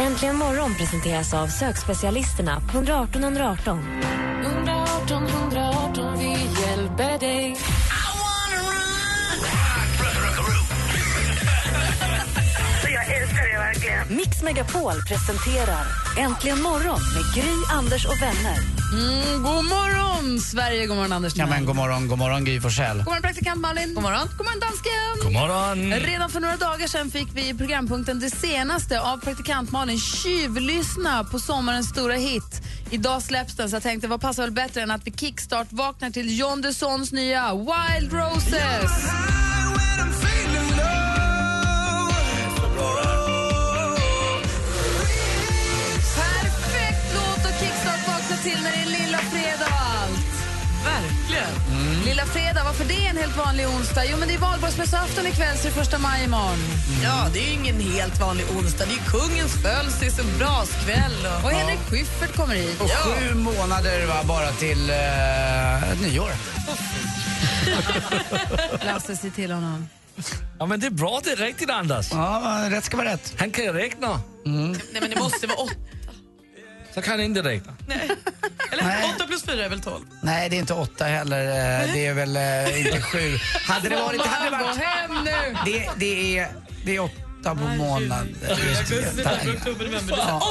Äntligen morgon presenteras av sökspecialisterna på 118 118. 118 118, vi hjälper dig. Mix Megapol presenterar Äntligen morgon med Gry, Anders och vänner. Mm, god morgon, Sverige! God morgon, Anders Ja, men god morgon, god morgon Gry Forssell. God morgon, praktikant Malin. God morgon, god morgon dansken. God morgon. Redan för några dagar sedan fick vi i programpunkten Det senaste av praktikant Malin tjuvlyssna på sommarens stora hit. Idag släpps den, så jag tänkte vad passar väl bättre än att vi kickstart vaknar till John Dessons nya Wild Roses. Fredag, varför det är en helt vanlig onsdag? Jo, men det är valborgsmässoafton ikväll så det är första maj imorgon. Ja, det är ingen helt vanlig onsdag. Det är kungens födelsedags och braskväll. Och... Och Henrik Schyffert kommer hit. Och sju månader va, bara till uh, nyår. Lasse, se till honom. Ja, men det är bra, det är riktigt Anders. Ja, rätt ska vara rätt. Han kan ju räkna. Nej, men det måste vara åtta. Så kan inte räkna. Eller Nej. åtta plus fyra är väl tolv? Nej, det är inte åtta heller. eh, Det är väl eh, inte sju. Hade det varit... Det hade Gå varit hem nu! det, det, är, det är åtta på månaden. Det.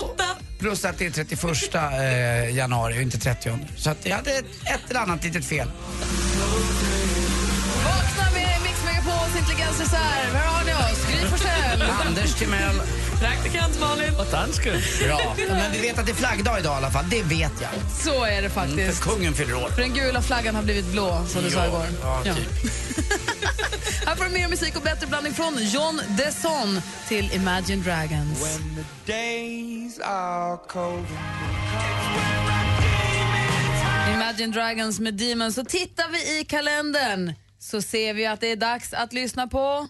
Åtta! Plus att det är 31 eh, januari och inte 30. Så att jag hade ett, ett eller annat litet fel. Vakna med Mix Megapols intelligensreserv. Här har ni oss. Gry Forssell. Anders Timell. Praktikant Malin. Och dansken. Bra. Men vi vet att det är flaggdag idag i alla fall. Det vet jag. Så är det faktiskt. För kungen fyller år. För den gula flaggan har blivit blå, som du sa igår. Ja, typ. Här får du mer musik och bättre blandning från John Desson till Imagine Dragons. Imagine Dragons med Demons. Så tittar vi i kalendern så ser vi att det är dags att lyssna på...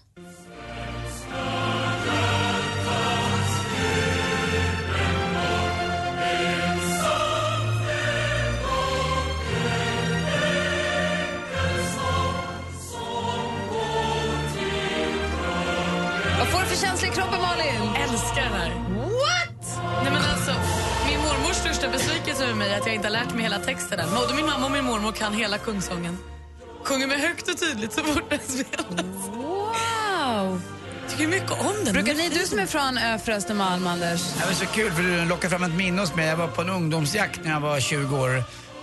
Älskar den här. What? Nej, men alltså, min mormors största besvikelse över mig är att jag inte har lärt mig hela texten än. Både min mamma och min mormor kan hela kungsången. Sjunger med högt och tydligt så fort den spelas. Wow! tycker mycket om den. Brukar ni, du som är från Ö för Östermalm, Anders, Det var så kul för du lockade fram ett minne hos mig. Jag var på en ungdomsjakt när jag var 20 år.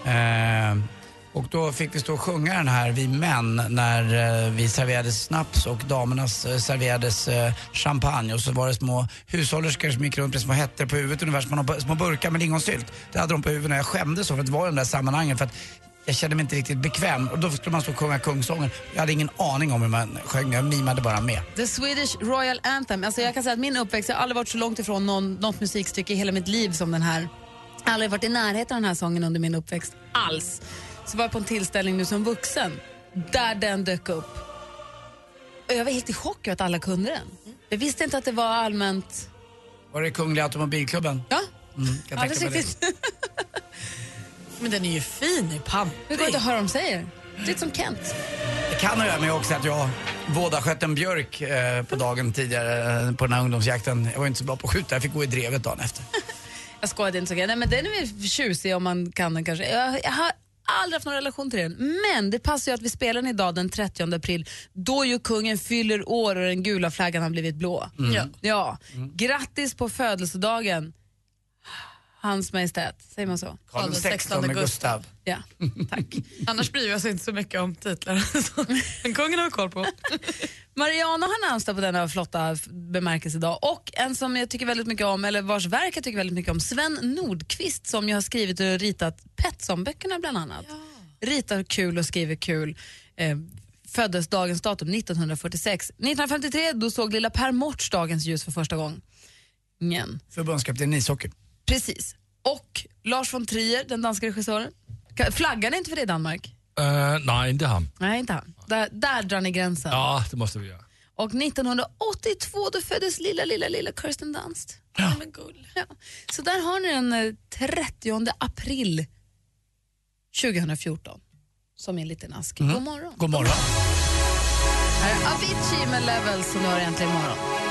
Eh, och då fick vi stå och sjunga den här, vi män, när eh, vi serverades snaps och damerna eh, serverades eh, champagne. Och så var det små hushållerskor som gick runt med små hätter på huvudet, ungefär som man har små burkar med lingonsylt. Det hade de på huvudet och jag skämdes så för att vara i de där sammanhangen. För att jag kände mig inte riktigt bekväm och då skulle man stå och sjunga kungsången. Jag hade ingen aning om hur man sjöng, jag mimade bara med. The Swedish Royal Anthem. Alltså jag kan säga att min uppväxt, jag har aldrig varit så långt ifrån någon, något musikstycke i hela mitt liv som den här. Jag har aldrig varit i närheten av den här sången under min uppväxt alls. Så var jag på en tillställning nu som vuxen där den dök upp. Och jag var helt i chock över att alla kunde den. Jag visste inte att det var allmänt... Var det Kungliga Automobilklubben? Ja, Mm, kan alldeles riktigt. Men den är ju fin i pampig. Det går inte att höra vad de säger. Lite som Kent. Det kan ha med också att jag vådasköt en björk eh, på dagen tidigare eh, på den här ungdomsjakten. Jag var inte så bra på att skjuta, jag fick gå i drevet dagen efter. Jag skojade inte så mycket. Nej, men den är väl tjusig om man kan den kanske. Jag, jag har aldrig haft någon relation till den. Men det passar ju att vi spelar den idag den 30 april då ju kungen fyller år och den gula flaggan har blivit blå. Ja. ja. Grattis på födelsedagen, Hans Majestät. Säger man så? Karl XVI Gustav. Ja, tack. Annars bryr jag sig inte så mycket om titlar. Men kungen har vi koll på. Mariana har namnsdag på denna flotta f- bemärkelsedag och en som jag tycker väldigt mycket om, eller vars verk jag tycker väldigt mycket om, Sven Nordqvist som ju har skrivit och ritat Petson-böckerna bland annat. Ritar kul och skriver kul. Eh, föddes dagens datum 1946. 1953 då såg lilla Per Morts dagens ljus för första gången. Förbundskapten i ishockey. Precis. Och Lars von Trier, den danska regissören. Flaggar ni inte för det i Danmark? Uh, nej, inte han. Nej, inte han. Där, där drar ni gränsen. Ja, det måste vi göra. Och 1982 då föddes lilla, lilla, lilla Kirsten Dunst. Ja. Men gull. Ja. Så där har ni den eh, 30 april 2014 som en liten ask. God morgon. God morgon. Här är Avicii med Levels som du har äntligen imorgon.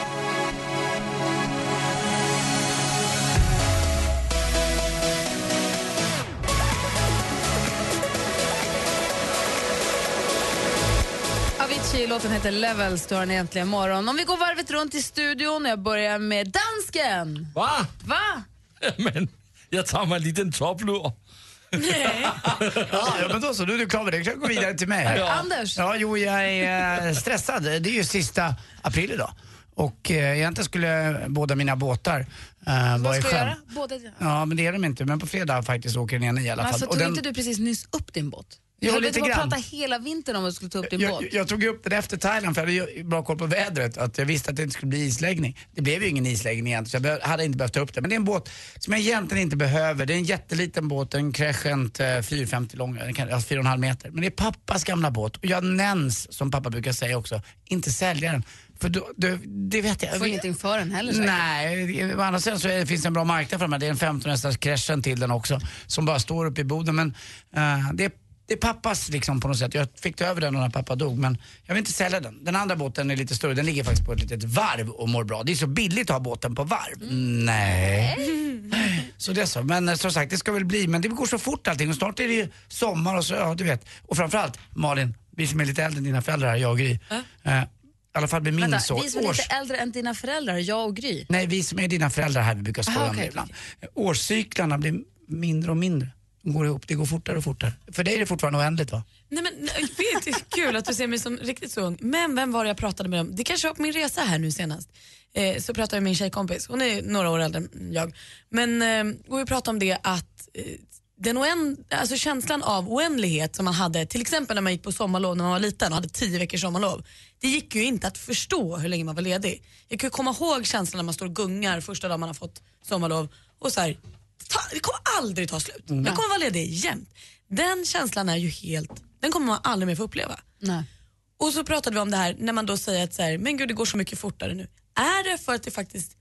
Avicii, låten heter Levels, du har den äntligen imorgon. Om vi går varvet runt i studion, jag börjar med dansken. Va? Va? Men jag tar mig en liten topplur. Ja, ja, men då så, nu är du klar med det. Jag kan gå vidare till mig här. Anders? Ja, jo, jag är eh, stressad. Det är ju sista april idag. Och eh, egentligen skulle båda mina båtar eh, vara i Vad ska du sjön. göra? Båda... Ja, men det är de inte. Men på fredag faktiskt åker den ena i alla fall. Alltså, Och tog den- inte du precis nyss upp din båt? Jo, lite på att grann. prata hela vintern om att du skulle ta upp din båt. jag, jag tog upp den efter Thailand för jag hade bra koll på vädret. Att jag visste att det inte skulle bli isläggning. Det blev ju ingen isläggning egentligen så jag hade inte behövt ta upp den. Men det är en båt som jag egentligen inte behöver. Det är en jätteliten båt, en Crescent eh, 450 lång, den kan- alltså 4,5 meter. Men det är pappas gamla båt och jag nämns, som pappa brukar säga också, inte sälja den. För då, då, det vet jag. Du får jag ingenting för den heller säkert. Nej, å andra sidan så är, det- finns det en bra marknad för dem. Det är en 15 hästars Crescent till den också som bara står uppe i boden. Men eh, det, är, det är pappas liksom på något sätt. Jag fick ta över den när pappa dog men jag vill inte sälja den. Den andra båten är lite större, den ligger faktiskt på ett litet varv och mår bra. Det är så billigt att ha båten på varv. Nej. Så det är så. Men eh, som sagt, det ska väl bli, men det går så fort allting och snart är det ju sommar och så, ja du vet. Och framförallt Malin, vi som är lite äldre än dina föräldrar, här, jag och Gry. Eh, I alla fall med min Vänta, son. vi som är års- lite äldre än dina föräldrar, jag och Gry. Nej, vi som är dina föräldrar här, vi brukar skoja om det ibland. Årscyklarna blir mindre och mindre. Går ihop, det går fortare och fortare. För dig är det fortfarande oändligt va? Nej, men, det är kul att du ser mig som riktigt så ung. Men vem var det jag pratade med om? Det kanske var på min resa här nu senast. Eh, så pratade jag med min tjejkompis, hon är några år äldre än jag. Men eh, och vi pratade om det att eh, den oänd, alltså känslan av oändlighet som man hade till exempel när man gick på sommarlov när man var liten och hade tio veckors sommarlov. Det gick ju inte att förstå hur länge man var ledig. Jag kan ju komma ihåg känslan när man står och gungar första dagen man har fått sommarlov och så här, ta, det kommer aldrig ta slut. Jag kommer vara ledig jämt. Den känslan är ju helt, den kommer man aldrig mer få uppleva. Nej. Och så pratade vi om det här när man då säger att så här, men gud det går så mycket fortare nu. Är det för att det faktiskt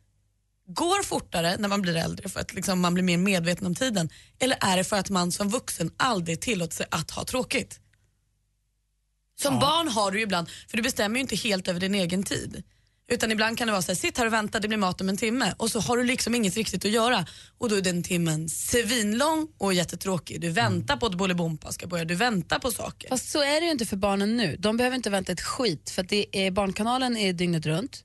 går fortare när man blir äldre för att liksom man blir mer medveten om tiden? Eller är det för att man som vuxen aldrig tillåter sig att ha tråkigt? Som barn har du ju ibland, för du bestämmer ju inte helt över din egen tid. Utan ibland kan det vara så här, sitt här och vänta, det blir mat om en timme. Och så har du liksom inget riktigt att göra. Och då är den timmen svinlång och jättetråkig. Du väntar på att Bolibompa ska börja, du väntar på saker. Fast så är det ju inte för barnen nu. De behöver inte vänta ett skit för att det är, Barnkanalen är dygnet runt.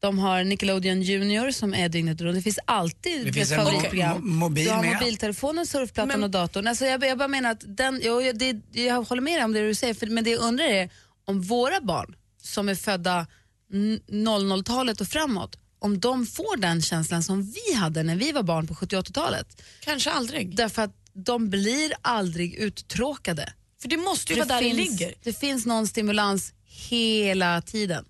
De har Nickelodeon Junior som är dygnet runt. Det finns alltid Det ett finns en favoritprogram. mo- mo- mobil du har mobiltelefonen, surfplattan Men- och datorn. Alltså jag, jag bara menar att den, jag, det, jag håller med dig om det du säger, för, men det jag undrar är om våra barn som är födda 00-talet och framåt, om de får den känslan som vi hade när vi var barn på 70-80-talet. Kanske aldrig. Därför att de blir aldrig uttråkade. För det måste ju vara där det ligger. det finns någon stimulans hela tiden.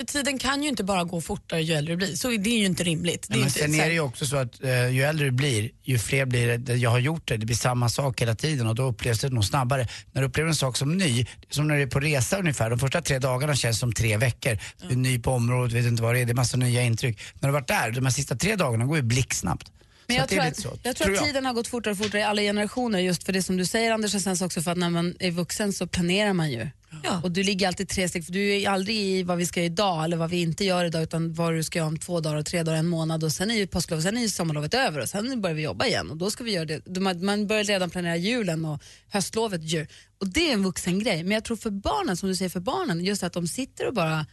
För tiden kan ju inte bara gå fortare ju äldre du blir. Så det är ju inte rimligt. Det är men inte, sen är det ju också så att eh, ju äldre du blir, ju fler blir det. Jag har gjort det, det blir samma sak hela tiden och då upplevs det nog snabbare. När du upplever en sak som ny, som när du är på resa ungefär, de första tre dagarna känns som tre veckor. Du är ny på området, vet inte vad det är, det är massa nya intryck. När du har varit där, de här sista tre dagarna går ju blixtsnabbt. Men jag tror, att, så, jag tror att tiden har gått fortare och fortare i alla generationer just för det som du säger Anders och sen så också för att när man är vuxen så planerar man ju. Ja. Och du ligger alltid tre steg, för du är aldrig i vad vi ska göra idag eller vad vi inte gör idag utan vad du ska göra om två dagar, tre dagar, en månad och sen är ju påsklov, sen är ju sommarlovet över och sen börjar vi jobba igen och då ska vi göra det. Man, man börjar redan planera julen och höstlovet ju. Och det är en vuxen grej. Men jag tror för barnen, som du säger för barnen, just att de sitter och bara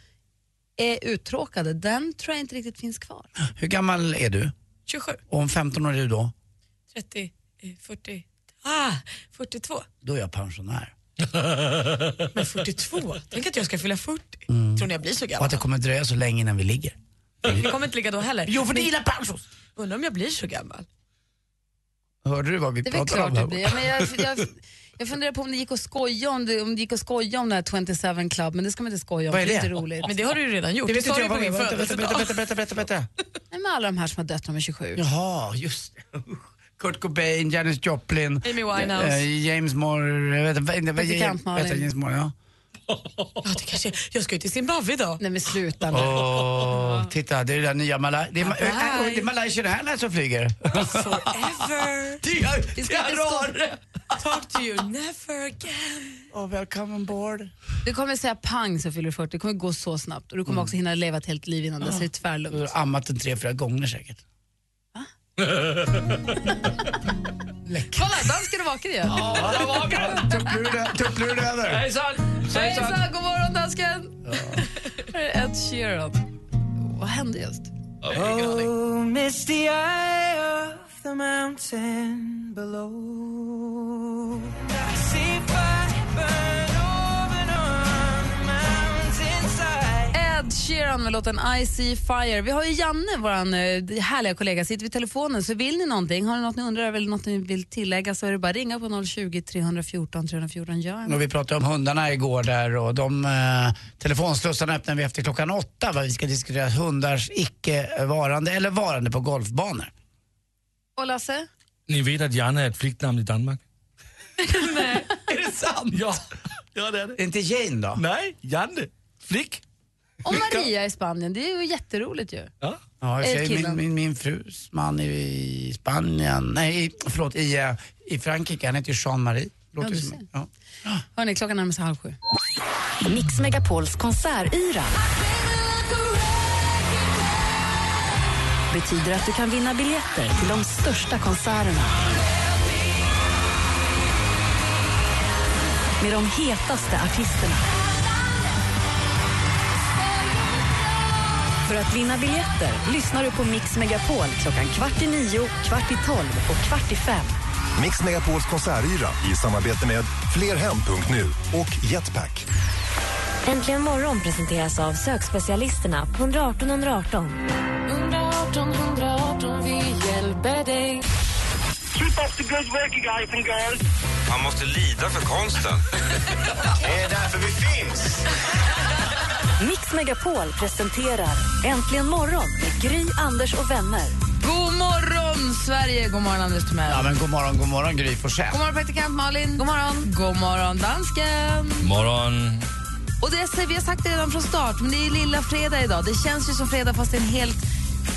är uttråkade, den tror jag inte riktigt finns kvar. Hur gammal är du? 27, Och om 15 år är du då? 30, eh, 40, ah, 42. Då är jag pensionär. Men 42? Tänk att jag ska fylla 40. Tror ni jag blir så Och gammal? att det kommer dröja så länge innan vi ligger. Vi kommer inte ligga då heller. Jo, för det gillar pensions! Undrar om jag blir så gammal. Hörde du vad vi Det är väl pratade om? klart här? det blir. Ja, men jag, jag, jag funderar på om det gick att skoja om det, om det gick att skoja om det här 27 Club, men det ska man inte skoja om. Vad är för det? inte roligt. Men det har du ju redan gjort. Det Det vet inte du jag. på Vad- min födelsedag. berätta, berätta, berätta, berätta. Nej, med alla de här som har dött när de är 27. Jaha, just det. Kurt Cobain, Janis Joplin, Amy Winehouse. eh, James Moore, jag vet inte, heter Malin. James Moore, ja. Ja, det kanske, jag ska ju till Zimbabwe idag. Nej men sluta nu. Åh, titta, det är det där nya Malaj... Det är, Ma- Bye. äh, det är Malaysia Airlines som flyger. Forever. Det är, är. Talk to you never again. Oh, welcome on board. Du kommer säga pang så fyller du 40, det kommer gå så snabbt och du kommer också hinna leva ett helt liv innan dess, det är Du tvärlugnt. har ammat den tre, fyra gånger säkert. Kolla, dansken är vaken igen. Tuppluren- Tuppluren över. Hejsan! Hejsan, god morgon dansken! Här är Ed Sheeran. Vad hände just? Oh, miss the eye the mountain below. I see fire burn over on the mountainside. Ed Sheeran med låten I see fire. Vi har ju Janne, vår härliga kollega, sitter vid telefonen. Så vill ni någonting, har ni något ni undrar eller något ni vill tillägga så är det bara att ringa på 020 314 314. Gör Och vi pratade om hundarna igår där och de eh, telefonslussarna öppnar vi efter klockan åtta. Vad vi ska diskutera hundars icke-varande eller varande på golfbanor. Och Lasse? Ni vet att Janne är ett flicknamn i Danmark? Är det sant? Ja, ja det är det. Inte Jane då? Nej, Janne. Flick. Och Maria i Spanien, det är ju jätteroligt ju. Ja. Ja, i och för Är sig, killen? min, min, min frus man i Spanien, nej i- förlåt, i, eh, i Frankrike, han heter ju Jean-Marie. Låter Ja, ju du som- ser. ja. Hörni, klockan närmar sig halv sju. Mix Megapols konsertyra betyder att du kan vinna biljetter till de största konserterna. Med de hetaste artisterna. För att vinna biljetter lyssnar du på Mix Megapol klockan kvart i nio, kvart i tolv och kvart i fem. Mix Megapols konsertyra i samarbete med Flerhem.nu och Jetpack. Äntligen morgon presenteras av sökspecialisterna på 118 118. 118 Man måste lida för konsten. Det är därför vi finns. Mix Megapol presenterar Äntligen morgon med Gry, Anders och vänner. God morgon Sverige, god morgon Anders Timell. ja men god morgon, god morgon Gry Forssell. God morgon praktikant Malin. God morgon. God morgon dansken. Morgon. Och det vi har sagt det redan från start, men det är lilla fredag idag. Det känns ju som fredag fast det är en helt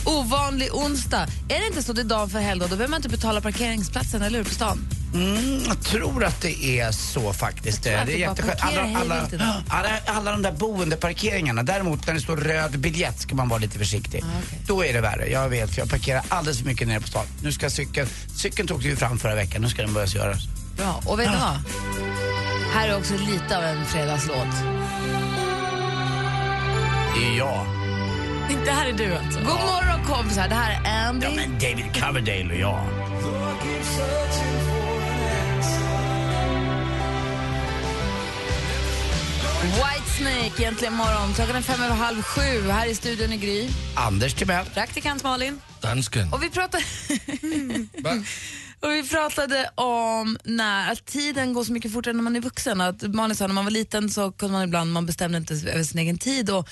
ovanlig onsdag. Är det inte så det är dag för helgdag, då behöver man inte betala parkeringsplatsen, eller hur, på stan? Mm, jag tror att det är så faktiskt. Jag tror det är jätteskönt. Alla, alla, alla, alla de där boendeparkeringarna. Däremot när det står röd biljett ska man vara lite försiktig. Då är det värre. Jag vet, för jag parkerar alldeles för mycket nere på stan. Nu ska cykeln, cykeln tog ju fram förra veckan, nu ska den börja göras. Bra. Och vet du vad? Här är också lite av en fredagslåt. Jag. Det här är du alltså? God morgon kompisar, det här är Andy. Ja men David Coverdale och jag. Whitesnake, egentligen morgon. Klockan är fem över halv sju. Här i studion i Gry. Anders Timell. Praktikant Malin. Dansken. Och vi pratade... Och vi pratade om när, att tiden går så mycket fortare när man är vuxen. Att Malin sa när man var liten så kunde man ibland, man bestämde inte över sin egen tid. Och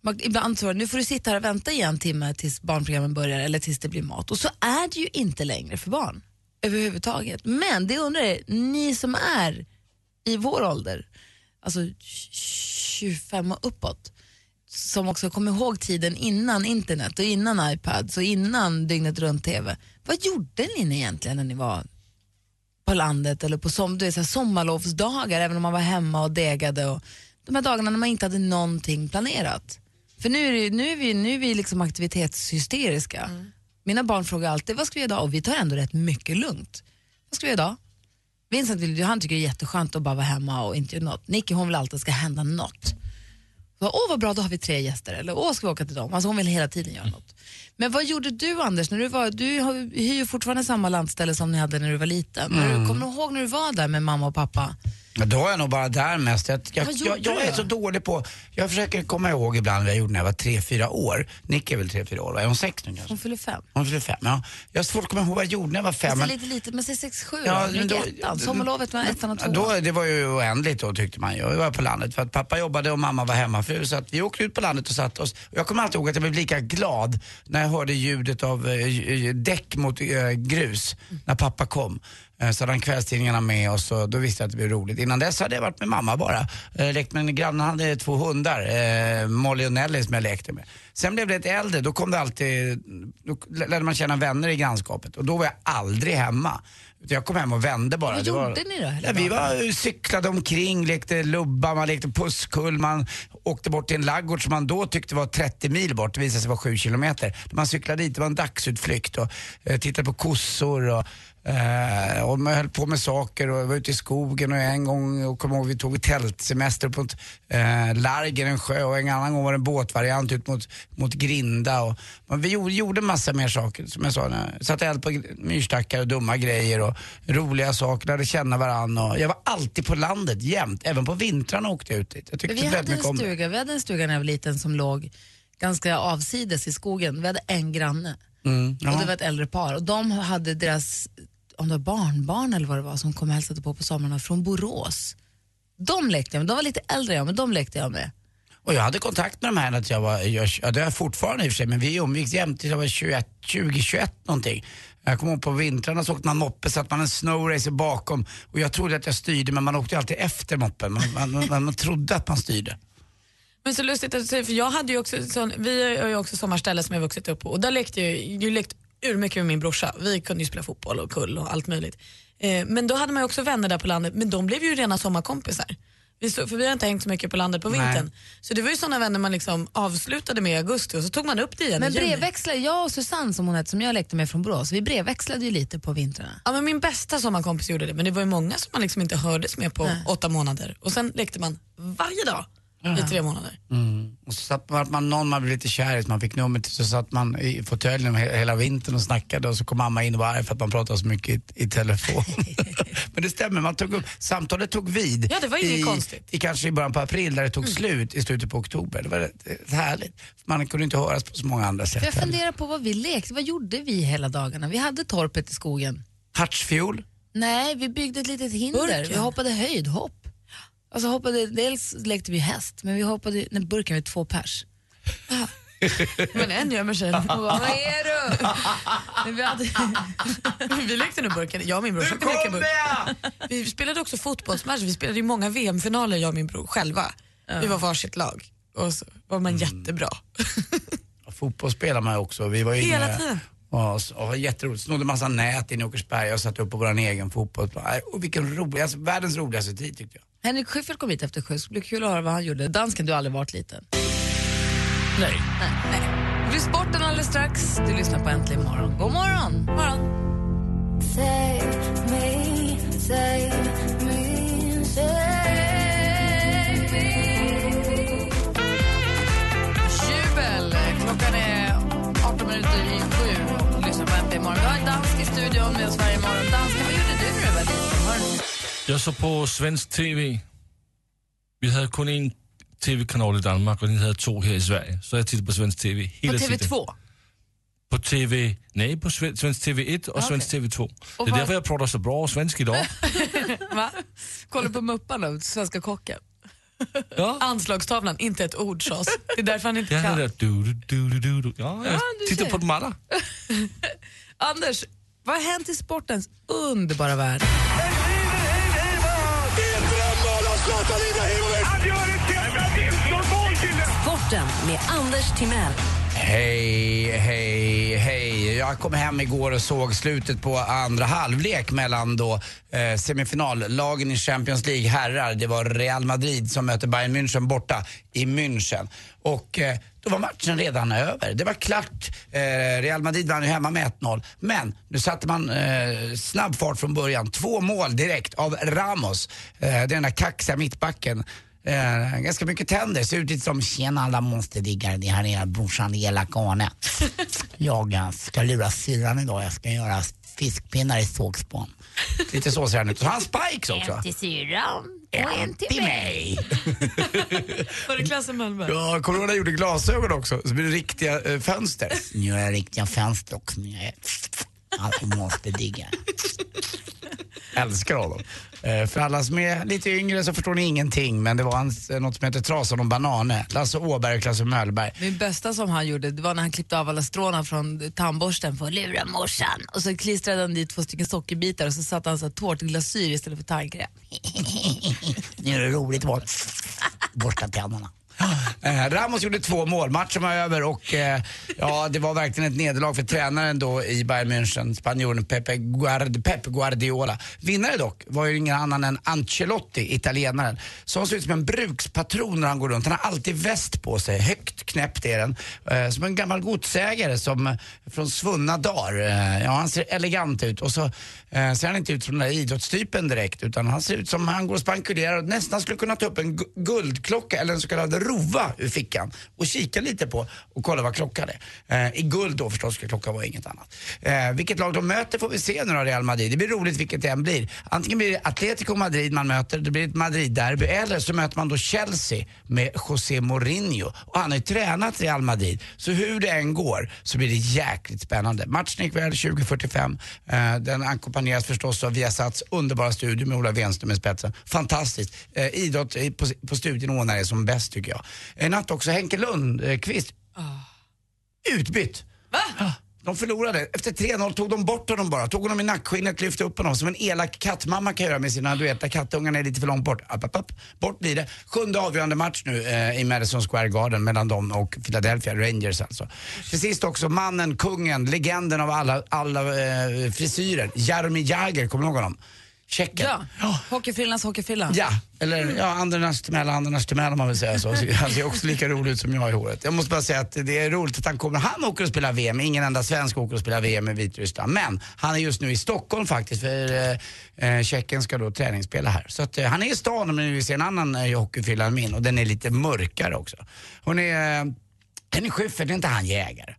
man, ibland så var nu får du sitta här och vänta i en timme tills barnprogrammen börjar eller tills det blir mat. Och så är det ju inte längre för barn överhuvudtaget. Men det undrar jag, ni som är i vår ålder, alltså 25 och uppåt, som också kommer ihåg tiden innan internet och innan iPads och innan dygnet runt-TV. Vad gjorde ni egentligen när ni var på landet eller på som, du vet, så här, sommarlovsdagar, även om man var hemma och degade? Och, de här dagarna när man inte hade någonting planerat. För nu är, det, nu är vi, nu är vi liksom aktivitetshysteriska. Mina barn frågar alltid vad ska vi göra idag och vi tar ändå rätt mycket lugnt. Vad ska vi göra idag? Vincent vill, han tycker det är jätteskönt att bara vara hemma och inte göra något. Nicky hon vill alltid att det ska hända något. Så, Åh vad bra, då har vi tre gäster. Eller åh, ska vi åka till dem? Alltså hon vill hela tiden göra något. Men vad gjorde du Anders? När du, var, du har- hyr ju fortfarande samma landställe som ni hade när du var liten. När du, kommer du ihåg när du var där med mamma och pappa? Men då är jag nog bara där mest. Jag, jag, jag, jag är så dålig på, jag försöker komma ihåg ibland vad jag gjorde när jag var 3-4 år. Nick är väl 3-4 år, va? är hon 6 nu kanske? Hon fyller fem. Hon fyller 5, ja. Jag har svårt att komma ihåg vad jag gjorde när jag var 5. Fast det är lite lite, men säg sex, sju Ja, då. men Då, då- ettan. Sommarlovet mellan ettan och tvåan. Då, det var ju oändligt då tyckte man ju. Jag var på landet för att pappa jobbade och mamma var hemmafru. Så att vi åkte ut på landet och satte oss. Jag kommer alltid ihåg att jag blev lika glad när jag hörde ljudet av eh, däck mot eh, grus när pappa kom. Eh, Så hade han kvällstidningarna med och så, då visste jag att det blev roligt. Innan dess hade jag varit med mamma bara. Eh, Lekt med grannen hade två hundar, eh, Molly och Nelly som jag lekte med. Sen blev det ett äldre, då kom det alltid, då lärde man känna vänner i grannskapet och då var jag aldrig hemma. Jag kom hem och vände bara. Vad Det var- gjorde ni då Ja, vi var, cyklade omkring, lekte lubba, man lekte pusskull, man åkte bort till en laggård som man då tyckte var 30 mil bort, det visade sig vara 7 kilometer. Man cyklade dit, det var en dagsutflykt och eh, tittade på kossor och Eh, och man höll på med saker och var ute i skogen och en gång, och kom ihåg, vi tog tältsemester på ett, eh, Largen, en sjö och en annan gång var det en båtvariant ut mot, mot Grinda. Och, men vi gjorde, gjorde massa mer saker, som jag sa, när, satte eld på myrstackar och dumma grejer och roliga saker, lärde känna varandra. Jag var alltid på landet jämt, även på vintrarna åkte jag ut dit. Jag tyckte Vi hade, en stuga, vi hade en stuga när jag var liten som låg ganska avsides i skogen. Vi hade en granne Mm, och det var ett äldre par och de hade deras om det var barnbarn eller vad det var som kom och hälsade på på somrarna från Borås. De lekte jag med, de var lite äldre jag men de lekte jag med. Och jag hade kontakt med de här att jag var, jag, ja, det har jag fortfarande i och för sig, men vi umgicks jämt tills jag var 21, 20, 21 någonting. Jag kommer ihåg på vintrarna så åkte man moppe, satt man en snowracer bakom och jag trodde att jag styrde men man åkte alltid efter moppen. Man, man, man, man trodde att man styrde. Men så lustigt att du säger, för jag hade ju också sån, vi har ju också sommarställe som jag vuxit upp på och där lekte jag, jag har lekt ur mycket med min brorsa. Vi kunde ju spela fotboll och kull och allt möjligt. Eh, men då hade man ju också vänner där på landet, men de blev ju rena sommarkompisar. Vi så, för vi har inte hängt så mycket på landet på Nej. vintern. Så det var ju sådana vänner man liksom avslutade med i augusti och så tog man upp det igen Men brevväxlade, jag och Susanne som hon hette, som jag lekte med från Borås, vi brevväxlade ju lite på vintrarna. Ja, men min bästa sommarkompis gjorde det, men det var ju många som man liksom inte hördes med på åtta månader. Och sen lekte man varje dag i tre månader. Mm. Och så satt man, man någon man blev lite kär i, man fick numret, så satt man i fåtöljen he- hela vintern och snackade och så kom mamma in och var arg för att man pratade så mycket i, i telefon. Men det stämmer, man tog upp, samtalet tog vid. Ja, det var inget i, konstigt. Mm. I kanske i början på april där det tog slut i slutet på oktober. Det var rätt, rätt härligt. Man kunde inte höras på så många andra sätt. Jag funderar på vad vi lekte, vad gjorde vi hela dagarna? Vi hade torpet i skogen. Hartsfiol. Nej, vi byggde ett litet hinder. Burken. Vi hoppade höjdhopp. Alltså hoppade, dels lekte vi häst, men vi hoppade, nej burken var två pers. Men en gömmer sig. Vad är du? Men vi, hade, vi lekte nog burken, jag och min bror. försökte leka burken. Vi spelade också fotbollsmatcher, vi spelade ju många VM-finaler jag och min bror själva. Vi var varsitt lag och så var man jättebra. Fotboll spelar man ju också. Vi var ju Hela inne- tiden. Och, så- och jätteroligt. Snodde massa nät inne i Åkersberga och satte upp på vår egen fotbollsplan. Nej, Och vilken rolig, alltså, världens roligaste tid tyckte jag. Henrik Schyffert kom hit efter sju, det blir kul att höra vad han gjorde. Dansken, du har aldrig varit liten. Nej. Nej. Det blir sporten alldeles strax. Du lyssnar på Äntligen morgon. God morgon! morgon. Jubel! Klockan är 18 minuter i sju lyssnar på Äntligen morgon. Vi har en dansk i studion med oss varje morgon. Dansken, vad gjorde du när Jag såg på svensk TV. Vi hade kun en TV-kanal i Danmark och ni hade två här i Sverige. Så jag tittade på svensk TV hela På tiden. TV2? På TV... Nej, på sve- svensk TV1 och Ah, svensk okej. TV2. Och Det är vad- därför jag pratar så bra svensk idag. Va? Kollar på Mupparna, Svenska kocken. Ja. Anslagstavlan, inte ett ord sades. Det är därför han inte Ja, det kan. där du, du, du, du. Ja, jag du tittar på de alla. Anders, vad har hänt i sportens underbara värld? Sporten med Anders Timell. Hej, hej, hej. Jag kom hem igår och såg slutet på andra halvlek mellan då eh, semifinallagen i Champions League herrar. Det var Real Madrid som mötte Bayern München borta i München. Och eh, då var matchen redan över. Det var klart. Eh, Real Madrid vann ju hemma med 1-0. Men nu satte man eh, snabb fart från början. Två mål direkt av Ramos. Eh, den där kaxiga mittbacken. Eh, ganska mycket tänder, ser ut lite som “Tjena alla monsterdiggare, det här är brorsan elak Arne. Jag eh, ska lura syrran idag, jag ska göra fiskpinnar i sågspån. Lite så ser han ut. Så har han spikes också. En till syrran och en till till mig. Var det Klasse Möllberg? Ja, kommer du ihåg när jag gjorde glasögon också? Så blir det riktiga eh, fönster. Nu gör jag riktiga fönster också. Alla måste digga. Älskar honom. Eh, för alla som är lite yngre så förstår ni ingenting men det var hans, eh, något som heter Trasan om banane. Lasse Åberg och Klasse Möllberg. Min bästa som han gjorde det var när han klippte av alla stråna från tandborsten för att lura morsan. Och så klistrade han dit två stycken sockerbitar och så satte han så här tårtglasyr istället för tandkräm. Nu är det roligt att borsta tänderna. Eh, Ramos gjorde två mål, matchen var över och eh, ja, det var verkligen ett nederlag för tränaren då i Bayern München, spanjoren Pepe Guard, Pep Guardiola. Vinnare dock var ju ingen annan än Ancelotti, italienaren, som ser ut som en brukspatron när han går runt. Han har alltid väst på sig, högt knäppt är den. Eh, som en gammal godsägare som, eh, från svunna dagar. Eh, ja, han ser elegant ut och så eh, ser han inte ut som den där idrottstypen direkt utan han ser ut som han går och spankulerar och nästan skulle kunna ta upp en guldklocka eller en så kallad rova ur fickan och kika lite på och kolla vad klockan är. Eh, I guld då förstås, ska klockan vara inget annat. Eh, vilket lag de möter får vi se nu då, Real Madrid. Det blir roligt vilket det än blir. Antingen blir det Atletico Madrid man möter, det blir ett Madrid-derby, eller så möter man då Chelsea med José Mourinho. Och han har ju tränat Real Madrid, så hur det än går så blir det jäkligt spännande. Matchen ikväll 20.45. Eh, den ackompanjeras förstås av Viasats underbara studio med Ola Wenström i spetsen. Fantastiskt. Eh, idrott på, på studienivå när det är som bäst tycker jag. I natt också Henke Lundqvist utbytt. Va? De förlorade. Efter 3-0 tog de bort honom bara. Tog honom i nackskinnet, lyfte upp honom som en elak kattmamma kan göra med sina du vet, där kattungarna är lite för långt bort. App, app, app. Bort blir det. Sjunde avgörande match nu eh, i Madison Square Garden mellan dem och Philadelphia Rangers alltså. Till sist också mannen, kungen, legenden av alla, alla eh, frisyrer. Jaromir Jagr, kommer du ihåg honom? Tjecken. Ja, hockeyfrillans hockeyfrilla. Ja, eller ja, Andernas Timell, Andernas Timell om man vill säga så. Han ser också lika rolig ut som jag i håret. Jag måste bara säga att det är roligt att han kommer. Han åker och spelar VM, ingen enda svensk åker och spelar VM i Vitryssland. Men han är just nu i Stockholm faktiskt för eh, eh, Tjeckien ska då träningsspela här. Så att, eh, han är i stan men vi ser en annan eh, hockeyfrilla än min och den är lite mörkare också. Hon är, eh, Henrik Schyffert, är inte han jägare?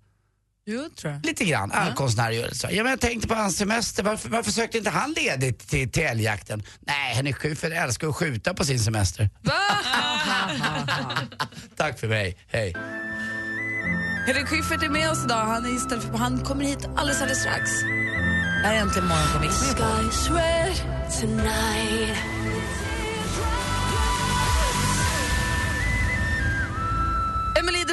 Jo, tror jag. Lite grann, allkonstnär gör det så. Ja, men jag tänkte på hans semester, varför, varför sökte inte han ledigt till, till älgjakten? Nej, Henrik Schyffert älskar att skjuta på sin semester. Tack för mig, hej. Henrik Schyffert är med oss idag. Han, är istället för, han kommer hit alldeles, alldeles strax. Det här är Äntligen morgon på Mix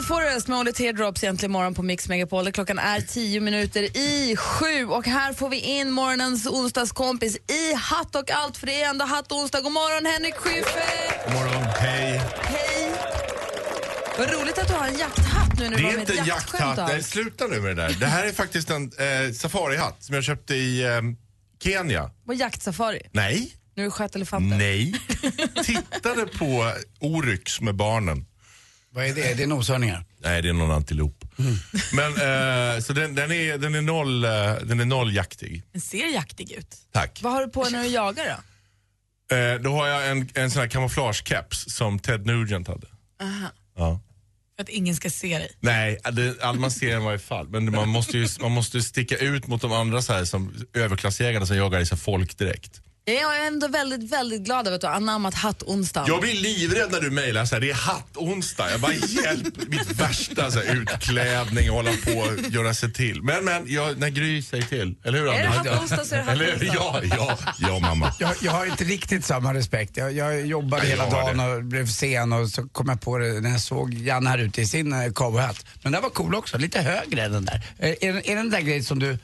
Forest med Only Teardrops egentligen morgon på Mix Megapol. Klockan är tio minuter i sju och här får vi in morgonens onsdagskompis i hatt och allt för det är ändå hatt onsdag. God morgon Henrik Schyffert! God morgon, hej. Hej! Vad roligt att du har en jakthatt nu när Det du var är med inte ett en jaktskämt jakthatt, nej sluta nu med det där. Det här är faktiskt en eh, safarihatt som jag köpte i eh, Kenya. På jaktsafari. Nej, du sköt elefanter. nej. Tittade på Oryx med barnen. Vad är det? Det är noshörningar? Nej, det är någon antilop. Men, eh, så den, den, är, den, är noll, eh, den är noll jaktig. Den ser jaktig ut. Tack. Vad har du på när du jagar då? Eh, då har jag en, en sån här kamouflagekeps som Ted Nugent hade. Aha. Ja. För att ingen ska se dig. Nej, det, all man ser en i varje fall. Men man måste ju man måste sticka ut mot de andra så här, som överklassjägarna som jagar i så här folkdräkt. Jag är ändå väldigt, väldigt glad över att du har anammat hatt-onsdagen. Jag blir livrädd när du mejlar så här, det är hattonsdag. Jag bara hjälp, mitt värsta så här, utklädning och hålla på och göra sig till. Men men, jag, när Gry säger till, eller hur Är det Anders? hattonsdag så är det hattonsdag. Ja, ja, ja mamma. Jag, jag har inte riktigt samma respekt. Jag, jag jobbade Nej, hela jag har dagen och blev sen och så kom jag på det när jag såg Janne här ute i sin eh, cowboyhatt. Men den var cool också, lite högre än den där. Är, är, den- är den där grejen som du,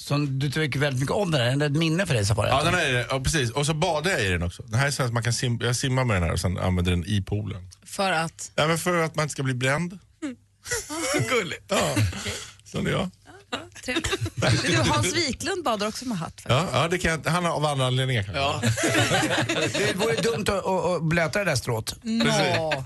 som du tycker väldigt mycket om den där? Är den ett minne för dig Safari? Ja, den här är det. Ja, precis. Och så badar jag i den också. Den här är så att man kan sim, jag simmar med den här och sen använder den i poolen. För att? Ja, men för att man inte ska bli bränd. Gulligt. Ja, sån är jag. Du, Hans Wiklund badar också med hatt. Ja, ja det kan jag, han har av andra anledningar kanske. Ja. det vore dumt att, att, att blöta det där strået. Nå.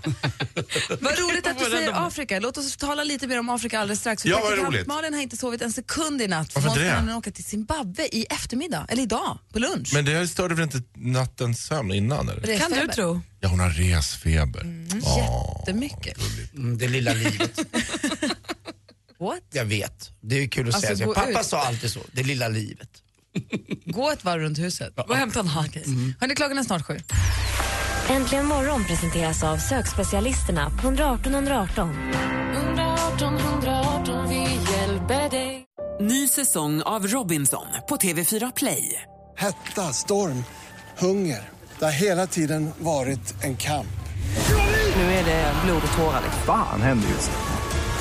Vad roligt att du säger Afrika. Låt oss tala lite mer om Afrika alldeles strax. För Ja, vad praktikant roligt. Malin har inte sovit en sekund i natt. Varför hon ska det? nämligen åka till Zimbabwe i eftermiddag, eller idag, på lunch. Men det störde väl inte nattens sömn innan? Eller? Kan du tro? Ja, hon har resfeber. Mm, Ja. Jättemycket. Mm, det lilla livet. What? Jag vet. Det är kul att Alltså, säga så. Pappa ut. sa alltid så, det lilla livet. Gå ett varv runt huset. Och hämta en hatt. Hörni, klockan är snart sju. Äntligen morgon presenteras av sökspecialisterna på 118 118. 118 118, vi hjälper dig. Ny säsong av Robinson på TV4 Play. Hetta, storm, hunger. Det har hela tiden varit en kamp. Nu är det blod och tårar. Fan händer just